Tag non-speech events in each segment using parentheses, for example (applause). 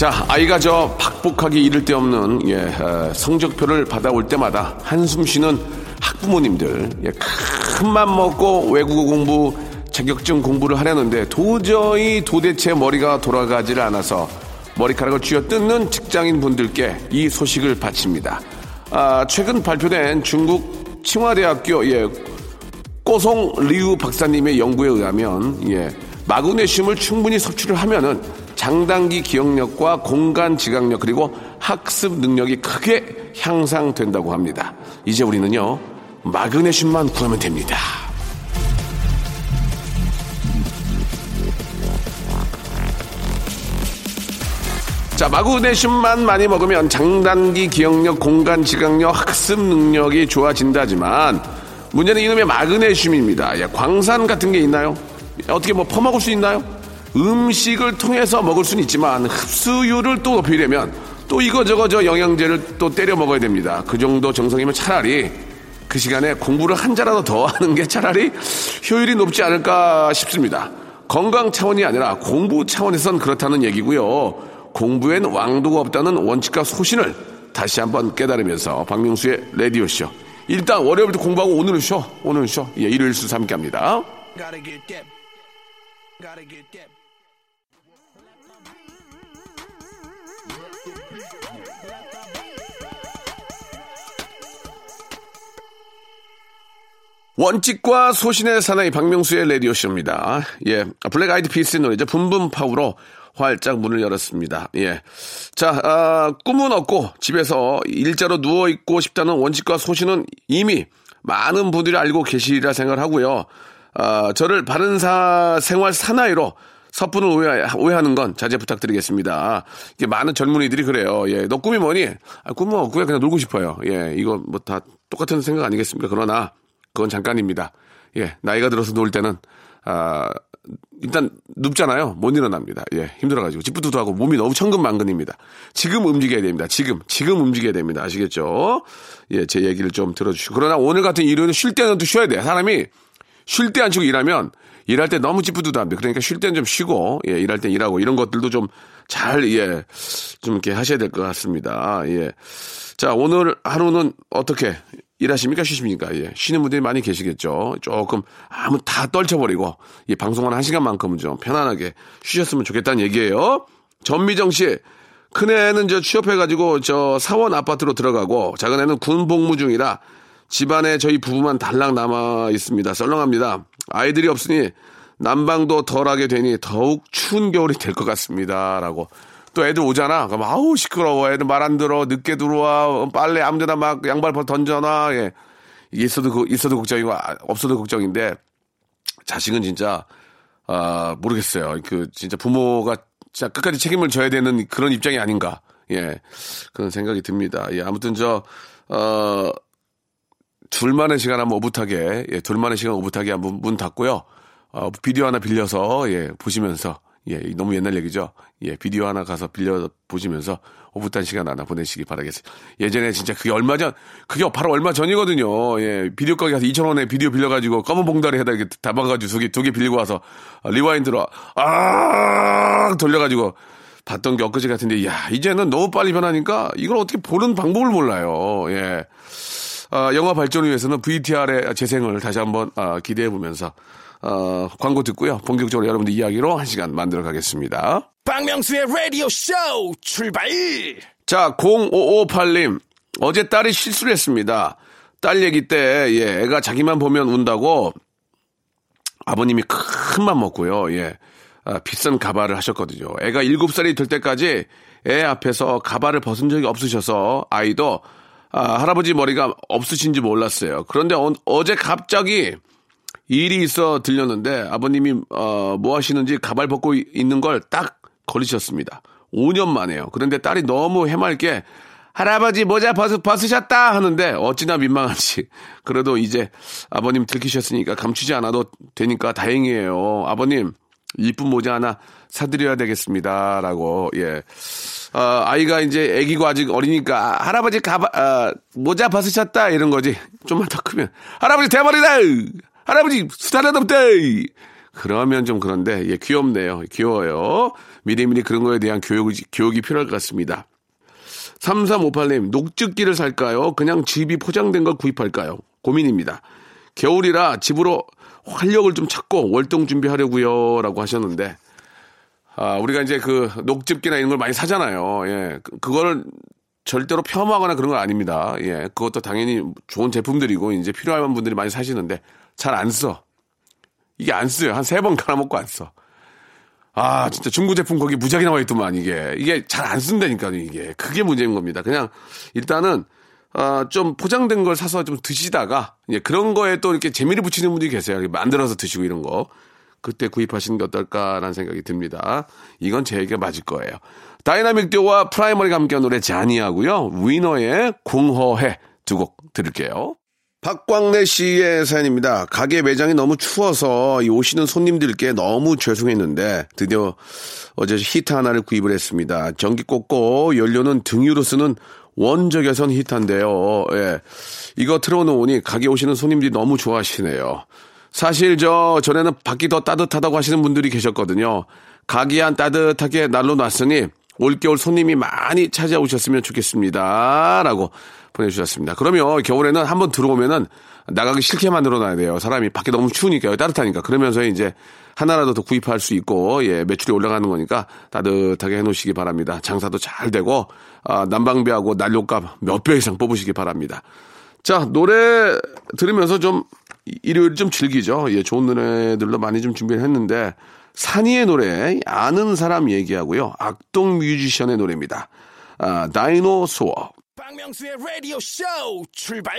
자 아이가 저 박복하기 이를 데 없는 예, 어, 성적표를 받아올 때마다 한숨 쉬는 학부모님들 예, 큰맘 먹고 외국어 공부 자격증 공부를 하려는데 도저히 도대체 머리가 돌아가지를 않아서 머리카락을 쥐어뜯는 직장인 분들께 이 소식을 바칩니다. 아, 최근 발표된 중국 칭화대학교 예, 꼬송 리우 박사님의 연구에 의하면 예, 마그네슘을 충분히 섭취를 하면은 장단기 기억력과 공간 지각력 그리고 학습 능력이 크게 향상된다고 합니다. 이제 우리는요 마그네슘만 구하면 됩니다. 자, 마그네슘만 많이 먹으면 장단기 기억력, 공간 지각력, 학습 능력이 좋아진다지만 문제는 이놈의 마그네슘입니다. 야, 광산 같은 게 있나요? 어떻게 뭐 퍼먹을 수 있나요? 음식을 통해서 먹을 수는 있지만 흡수율을 또 높이려면 또 이거저거 저 영양제를 또 때려 먹어야 됩니다. 그 정도 정성이면 차라리 그 시간에 공부를 한 자라도 더 하는 게 차라리 효율이 높지 않을까 싶습니다. 건강 차원이 아니라 공부 차원에선 그렇다는 얘기고요. 공부엔 왕도가 없다는 원칙과 소신을 다시 한번 깨달으면서 박명수의 라디오쇼. 일단 월요일부터 공부하고 오늘은 쉬어. 오늘은 쉬어. 예, 일요일 수 함께 합니다. Gotta get that. 원칙과 소신의 사나이 박명수의 라디오쇼입니다. 예. 블랙 아이드 피스의 노래죠. Boom Boom Pow로 활짝 문을 열었습니다. 예. 자, 아, 꿈은 없고 집에서 일자로 누워있고 싶다는 원칙과 소신은 이미 많은 분들이 알고 계시리라 생각을 하고요. 아, 저를 바른 사, 생활 사나이로 섣부른 오해, 오해 하는 건 자제 부탁드리겠습니다. 이게 많은 젊은이들이 그래요. 예. 너 꿈이 뭐니? 아, 꿈은 없고요. 그냥 놀고 싶어요. 예. 이거 뭐 다 똑같은 생각 아니겠습니까? 그러나 그건 잠깐입니다. 예. 나이가 들어서 놀 때는, 아, 일단 눕잖아요. 못 일어납니다. 예, 힘들어가지고 찌뿌두두 하고 몸이 너무 천근만근입니다. 지금 움직여야 됩니다. 지금 지금 움직여야 됩니다. 아시겠죠? 예, 제 얘기를 좀 들어주시고 그러나 오늘 같은 일요일은 쉴 때는 또 쉬어야 돼요. 사람이 쉴 때 안 쉬고 일하면 일할 때 너무 찌뿌두두합니다. 그러니까 쉴 때는 좀 쉬고 예, 일할 때 일하고 이런 것들도 좀 잘 예, 좀 이렇게 하셔야 될 것 같습니다. 예. 자, 오늘 하루는 어떻게 일하십니까? 쉬십니까? 예. 쉬는 분들이 많이 계시겠죠. 조금 아무 다 떨쳐버리고 이 방송한 한 시간만큼은 좀 편안하게 쉬셨으면 좋겠다는 얘기예요. 전미정 씨. 큰애는 저 취업해가지고 저 사원 아파트로 들어가고 작은애는 군 복무 중이라 집안에 저희 부부만 달랑 남아 있습니다. 썰렁합니다. 아이들이 없으니 난방도 덜하게 되니 더욱 추운 겨울이 될 것 같습니다. 라고. 또 애들 오잖아. 그럼 아우 시끄러워. 애들 말 안 들어. 늦게 들어와. 빨래 아무데나 막 양발 벗 던져놔. 예. 있어도 그- 있어도 걱정이고 아, 없어도 걱정인데 자식은 진짜 아 모르겠어요. 그 진짜 부모가 진짜 끝까지 책임을 져야 되는 그런 입장이 아닌가. 예. 그런 생각이 듭니다. 예. 아무튼 저 어 둘만의 시간 한번 오붓하게, 예, 둘만의 시간 오붓하게 한번 문 닫고요. 어, 비디오 하나 빌려서, 예, 보시면서, 예, 너무 옛날 얘기죠. 예, 비디오 하나 가서 빌려 보시면서 오붓한 시간 하나 보내시기 바라겠습니다. 예전에 진짜 그게 얼마 전, 그게 바로 얼마 전이거든요. 예, 비디오 가게 가서 2,000원에 비디오 빌려가지고 검은 봉다리에다 이렇게 담아가지고 두 개, 두 개 빌리고 와서 아, rewind로, 아, 돌려가지고 봤던 게 엊그제 같은데, 야, 이제는 너무 빨리 변하니까 이걸 어떻게 보는 방법을 몰라요. 예. 아, 영화 발전을 위해서는 VTR의 재생을 다시 한번 아, 기대해 보면서 어, 광고 듣고요. 본격적으로 여러분들 이야기로 한 시간 만들어 가겠습니다. 박명수의 라디오 쇼 출발! 자, 0558님. 어제 딸이 실수를 했습니다. 딸 얘기 때, 예, 애가 자기만 보면 운다고 아버님이 큰 맘 먹고요. 예. 아, 비싼 가발을 하셨거든요. 애가 7살이 될 때까지 애 앞에서 가발을 벗은 적이 없으셔서 아이도 아, 할아버지 머리가 없으신지 몰랐어요. 그런데 어, 제 갑자기 일이 있어 들렸는데 아버님이 어, 뭐 하시는지 가발 벗고 이- 있는 걸 딱 걸리셨습니다. 5년 만에요. 그런데 딸이 너무 해맑게 할아버지 모자 벗, 벗으셨다 하는데 어찌나 민망한지 (laughs) 그래도 이제 아버님 들키셨으니까 감추지 않아도 되니까 다행이에요. 아버님 이쁜 모자 하나 사드려야 되겠습니다라고 예. 어, 아이가 이제 애기고 아직 어리니까 할아버지 가바 어, 모자 벗으셨다 이런 거지. 좀만 더 크면 할아버지 대머리다. 할아버지 수다라덥다. 그러면 좀 그런데 예 귀엽네요. 귀여워요. 미리미리 그런 거에 대한 교육 교육이 필요할 것 같습니다. 3358님, 녹즙기를 살까요? 그냥 집이 포장된 걸 구입할까요? 고민입니다. 겨울이라 집으로 활력을 좀 찾고 월동 준비하려고요. 라고 하셨는데, 아, 우리가 이제 그 녹즙기나 이런 걸 많이 사잖아요. 예. 그- 그거를 절대로 폄하하거나 그런 건 아닙니다. 예. 그것도 당연히 좋은 제품들이고 이제 필요한 분들이 많이 사시는데 잘 안 써. 이게 안 써요. 한 세 번 갈아먹고 안 써. 아, 진짜 중고 제품 거기 무지하게 나와 있더만, 이게. 이게 잘 안 쓴다니까, 이게. 그게 문제인 겁니다. 그냥, 일단은, 아, 좀 포장된 걸 사서 좀 드시다가, 예, 그런 거에 또 이렇게 재미를 붙이는 분들이 계세요. 만들어서 드시고 이런 거. 그때 구입하시는 게 어떨까라는 생각이 듭니다. 이건 제 얘기가 맞을 거예요. 다이나믹 듀오와 프라이머리가 함께한 노래 자니하고요. 위너의 공허해 두 곡 들을게요. 박광래 씨의 사연입니다. 가게 매장이 너무 추워서 이 오시는 손님들께 너무 죄송했는데 드디어 어제 히터 하나를 구입을 했습니다. 전기 꽂고 연료는 등유로 쓰는 원적외선 히터인데요. 예. 이거 틀어놓으니 가게 오시는 손님들이 너무 좋아하시네요. 사실 저 전에는 밖이 더 따뜻하다고 하시는 분들이 계셨거든요. 가기 한 따뜻하게 날로 놨으니 올겨울 손님이 많이 찾아오셨으면 좋겠습니다. 라고 보내주셨습니다. 그러면 겨울에는 한번 들어오면은 나가기 싫게 만들어 놔야 돼요. 사람이 밖에 너무 추우니까요. 따뜻하니까. 그러면서 이제 하나라도 더 구입할 수 있고, 예, 매출이 올라가는 거니까 따뜻하게 해 놓으시기 바랍니다. 장사도 잘 되고, 아, 난방비하고 난로값 몇 배 이상 뽑으시기 바랍니다. 자, 노래 들으면서 좀 이- 일요일 좀 즐기죠. 예, 좋은 노래들로 많이 좀 준비를 했는데 산이의 노래 아는 사람 얘기하고요. 악동 뮤지션의 노래입니다. 아, 다이노소어. 박명수의 라디오 쇼 출발!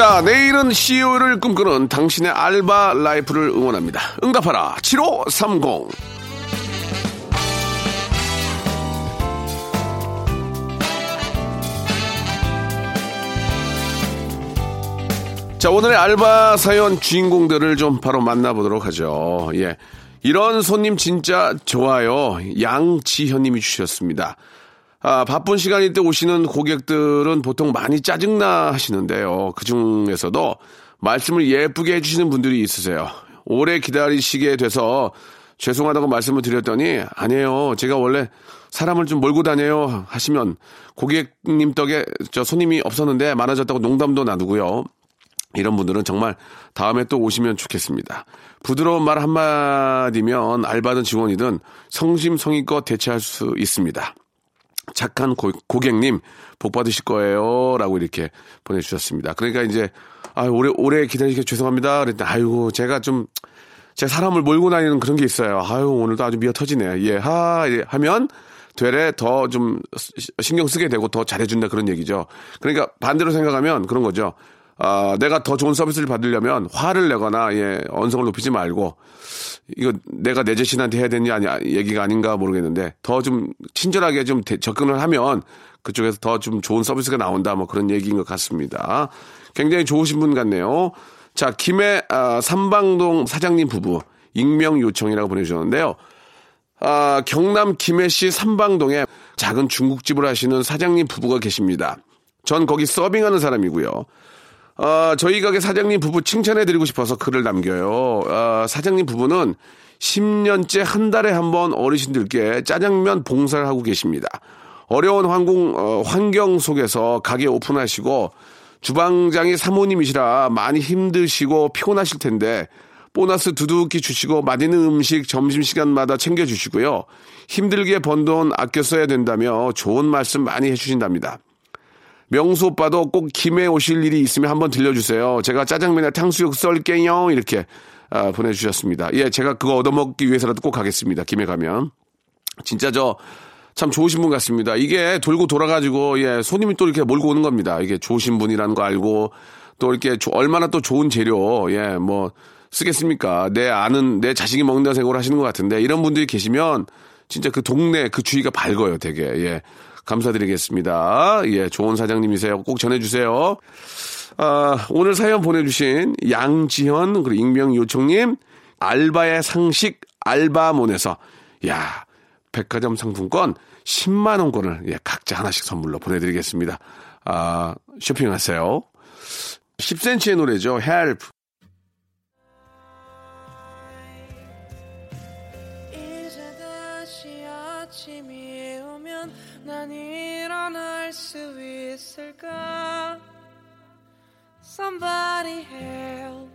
자, 내일은 CEO를 꿈꾸는 당신의 알바 라이프를 응원합니다. 응답하라 7530. 자, 오늘의 알바 사연 주인공들을 좀 바로 만나보도록 하죠. 예. 이런 손님 진짜 좋아요. 양지현님이 주셨습니다. 아, 바쁜 시간일 때 오시는 고객들은 보통 많이 짜증나 하시는데요. 그 중에서도 말씀을 예쁘게 해주시는 분들이 있으세요. 오래 기다리시게 돼서 죄송하다고 말씀을 드렸더니 아니에요. 제가 원래 사람을 좀 몰고 다녀요 하시면 고객님 덕에 저 손님이 없었는데 많아졌다고 농담도 나누고요. 이런 분들은 정말 다음에 또 오시면 좋겠습니다. 부드러운 말 한마디면 알바든 직원이든 성심성의껏 대처할 수 있습니다. 착한 고, 고객님 복 받으실 거예요. 라고 이렇게 보내주셨습니다. 그러니까 이제, 아, 오래, 오래 기다리게 죄송합니다. 그랬더니, 아이고, 제가 좀, 제 사람을 몰고 다니는 그런 게 있어요. 아유, 오늘도 아주 미어 터지네. 예, 하, 예, 하면, 되레 더 좀 신경 쓰게 되고 더 잘해준다 그런 얘기죠. 그러니까 반대로 생각하면 그런 거죠. 아, 내가 더 좋은 서비스를 받으려면 화를 내거나, 예, 언성을 높이지 말고, 이거 내가 내 자신한테 해야 되는 아니, 얘기가 아닌가 모르겠는데, 더 좀 친절하게 좀 대- 접근을 하면 그쪽에서 더 좀 좋은 서비스가 나온다, 뭐 그런 얘기인 것 같습니다. 굉장히 좋으신 분 같네요. 자, 김해, 아, 삼방동 사장님 부부, 익명 요청이라고 보내주셨는데요. 아, 경남 김해시 삼방동에 작은 중국집을 하시는 사장님 부부가 계십니다. 전 거기 서빙하는 사람이고요. 아, 저희 가게 사장님 부부 칭찬해드리고 싶어서 글을 남겨요. 아, 사장님 부부는 10년째 한 달에 한 번 어르신들께 짜장면 봉사를 하고 계십니다. 어려운 환경, 어, 환경 속에서 가게 오픈하시고 주방장이 사모님이시라 많이 힘드시고 피곤하실 텐데 보너스 두둑히 주시고 맛있는 음식 점심시간마다 챙겨주시고요. 힘들게 번 돈 아껴 써야 된다며 좋은 말씀 많이 해주신답니다. 명수 오빠도 꼭 김해 오실 일이 있으면 한번 들려주세요. 제가 짜장면에 탕수육 썰게요. 이렇게 아, 보내주셨습니다. 예, 제가 그거 얻어먹기 위해서라도 꼭 가겠습니다. 김에 가면. 진짜 저, 참 좋으신 분 같습니다. 이게 돌고 돌아가지고, 예, 손님이 또 이렇게 몰고 오는 겁니다. 이게 좋으신 분이라는 거 알고, 또 이렇게 조- 얼마나 또 좋은 재료, 예, 뭐, 쓰겠습니까? 내 아는, 내 자식이 먹는다 생각을 하시는 것 같은데, 이런 분들이 계시면, 진짜 그 동네, 그 주위가 밝아요, 되게. 예. 감사드리겠습니다. 예, 좋은 사장님이세요. 꼭 전해주세요. 아, 오늘 사연 보내주신 양지현, 그리고 익명 요청님, 알바의 상식 알바몬에서, 야, 백화점 상품권 10만원권을, 예, 각자 하나씩 선물로 보내드리겠습니다. 아, 쇼핑하세요. 10cm의 노래죠. Help. 이제 다시 아침이 오면 난 일어날 수 있을까 Somebody help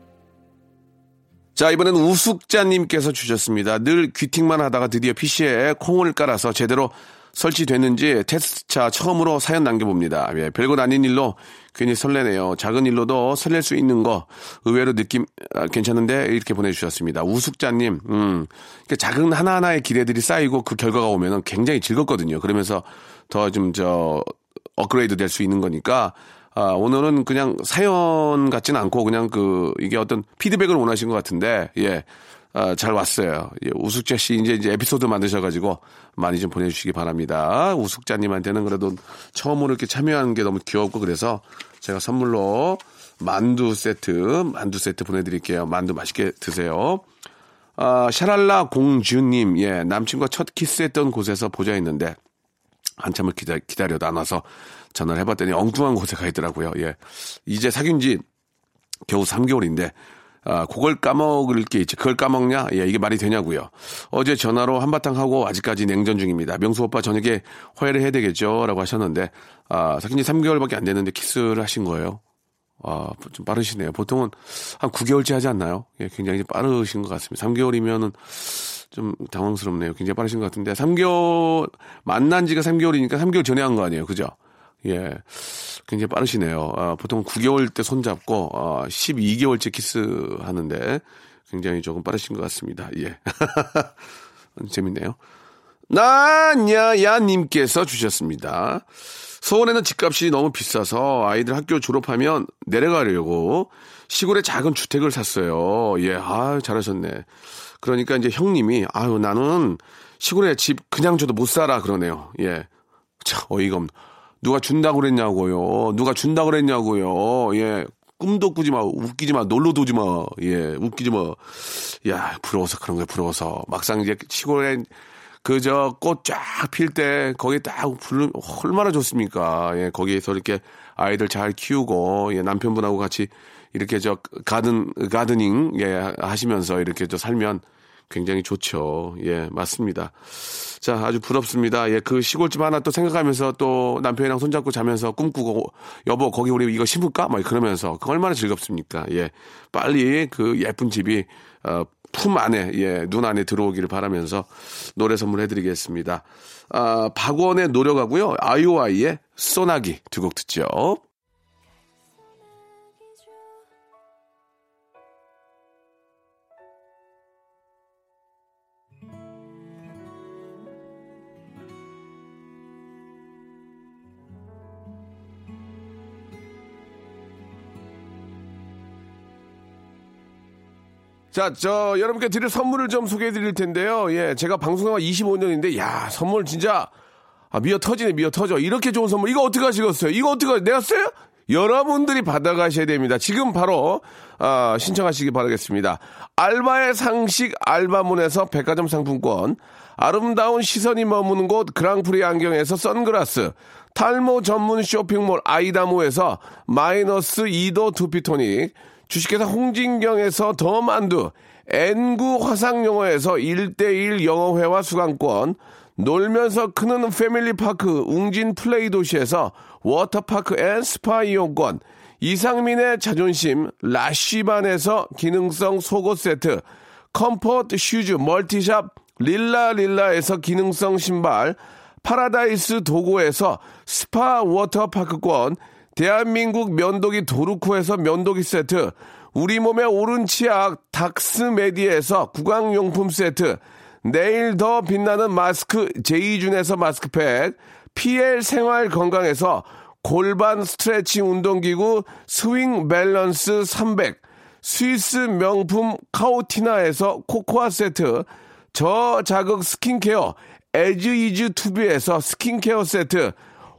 자, 이번엔 우숙자님께서 주셨습니다. 늘 귀팅만 하다가 드디어 PC에 콩을 깔아서 제대로 설치됐는지 테스트차 처음으로 사연 남겨봅니다. 예, 별것 아닌 일로 괜히 설레네요. 작은 일로도 설렐 수 있는 거 의외로 느낌 아, 괜찮은데 이렇게 보내주셨습니다. 우숙자님, 음, 그러니까 작은 하나하나의 기대들이 쌓이고 그 결과가 오면은 굉장히 즐겁거든요. 그러면서 더 좀 저 업그레이드 될 수 있는 거니까 아, 오늘은 그냥 사연 같지는 않고 그냥 그 이게 어떤 피드백을 원하신 것 같은데 예. 아, 잘 왔어요. 예, 우숙자 씨 이제 이제 에피소드 만드셔가지고 많이 좀 보내주시기 바랍니다. 우숙자님한테는 그래도 처음으로 이렇게 참여하는 게 너무 귀엽고 그래서 제가 선물로 만두 세트, 만두 세트 보내드릴게요. 만두 맛있게 드세요. 아, 샤랄라 공주님, 예, 남친과 첫 키스했던 곳에서 보자 했는데 한참을 기다, 기다려도 안 와서 전화를 해봤더니 엉뚱한 곳에 가 있더라고요. 예. 이제 사귄 지 겨우 3개월인데, 아, 그걸 까먹을 게 있지. 그걸 까먹냐? 예, 이게 말이 되냐고요. 어제 전화로 한바탕 하고 아직까지 냉전 중입니다. 명수 오빠 저녁에 화해를 해야 되겠죠? 라고 하셨는데, 아, 사귄 지 3개월밖에 안 됐는데 키스를 하신 거예요. 아, 좀 빠르시네요. 보통은 한 9개월째 하지 않나요? 예, 굉장히 빠르신 것 같습니다. 3개월이면은 좀 당황스럽네요. 굉장히 빠르신 것 같은데, 3개월, 만난 지가 3개월이니까 3개월 전에 한 거 아니에요. 그죠? 예. 굉장히 빠르시네요. 아, 보통 9개월 때 손잡고, 아, 12개월째 키스 하는데, 굉장히 조금 빠르신 것 같습니다. 예. (laughs) 재밌네요. 나냐야님께서 주셨습니다. 서울에는 집값이 너무 비싸서 아이들 학교 졸업하면 내려가려고 시골에 작은 주택을 샀어요. 예, 아 잘하셨네. 그러니까 이제 형님이 아유 나는 시골에 집 그냥 줘도 못 살아 그러네요. 예, 참 어이가 없. 누가 준다고 그랬냐고요. 누가 준다고 그랬냐고요. 예. 꿈도 꾸지 마, 웃기지 마, 놀러도 오지 마, 예, 웃기지 마. 야, 부러워서 그런 거야, 부러워서. 막상 이제 시골에 그저 꽃 쫙 필 때 거기 딱 부르 얼마나 좋습니까? 예, 거기에서 이렇게 아이들 잘 키우고 예, 남편분하고 같이 이렇게 저 가든 가드닝 예 하시면서 이렇게 저 살면 굉장히 좋죠. 예, 맞습니다. 자, 아주 부럽습니다. 예, 그 시골집 하나 또 생각하면서 또 남편이랑 손잡고 자면서 꿈꾸고 여보 거기 우리 이거 심을까? 막 그러면서 그 얼마나 즐겁습니까? 예, 빨리 그 예쁜 집이 어, 품 안에 예, 눈 안에 들어오기를 바라면서 노래 선물해드리겠습니다. 아, 박원의 노력하고요, 아이오아이의 소나기 두 곡 듣죠. 자, 저, 여러분께 드릴 선물을 좀 소개해 드릴 텐데요. 예, 제가 방송한 25년인데, 야, 선물 진짜, 아, 미어 터지네, 미어 터져. 이렇게 좋은 선물, 이거 어떻게 하시겠어요? 이거 어떻게, 내가 써요? 여러분들이 받아가셔야 됩니다. 지금 바로, 아, 신청하시기 바라겠습니다. 알바의 상식 알바문에서 백화점 상품권, 아름다운 시선이 머무는 곳 그랑프리 안경에서 선글라스, 탈모 전문 쇼핑몰 아이다모에서 마이너스 2도 두피토닉, 주식회사 홍진경에서 더 만두, N구 화상영어에서 1대1 영어회화 수강권, 놀면서 크는 패밀리파크 웅진 플레이 도시에서 워터파크 and 스파 이용권, 이상민의 자존심 라쉬반에서 기능성 속옷 세트, 컴포트 슈즈 멀티샵 릴라릴라에서 기능성 신발, 파라다이스 도고에서 스파 워터파크권, 대한민국 면도기 도루코에서 면도기 세트, 우리 몸에 옳은 치약 닥스메디에서 구강용품 세트, 내일 더 빛나는 마스크 제이준에서 마스크팩, PL 생활 건강에서 골반 스트레칭 운동기구 스윙 밸런스 300, 스위스 명품 카오티나에서 코코아 세트, 저자극 스킨케어 에즈이즈 투비에서 스킨케어 세트,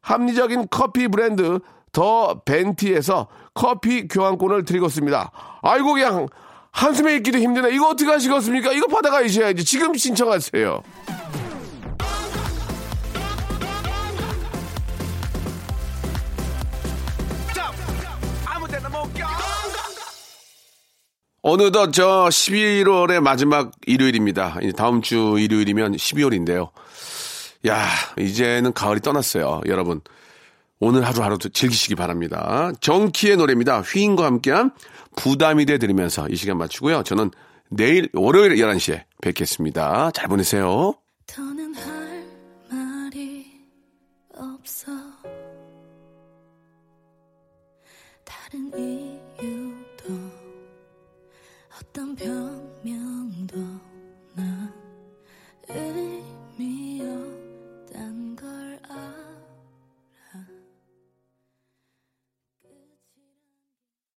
합리적인 커피 브랜드 더 벤티에서 커피 교환권을 드리고 있습니다. 아이고 그냥 한숨에 읽기도 힘드네. 이거 어떻게 하시겠습니까? 이거 받아가셔야지. 지금 신청하세요. 어느덧 저 11월의 마지막 일요일입니다. 다음 주 일요일이면 12월인데요. 야, 이제는 가을이 떠났어요. 여러분. 오늘 하루 하루 즐기시기 바랍니다. 정키의 노래입니다. 휘인과 함께한 부담이 돼 드리면서 이 시간 마치고요. 저는 내일 월요일 11시에 뵙겠습니다. 잘 보내세요.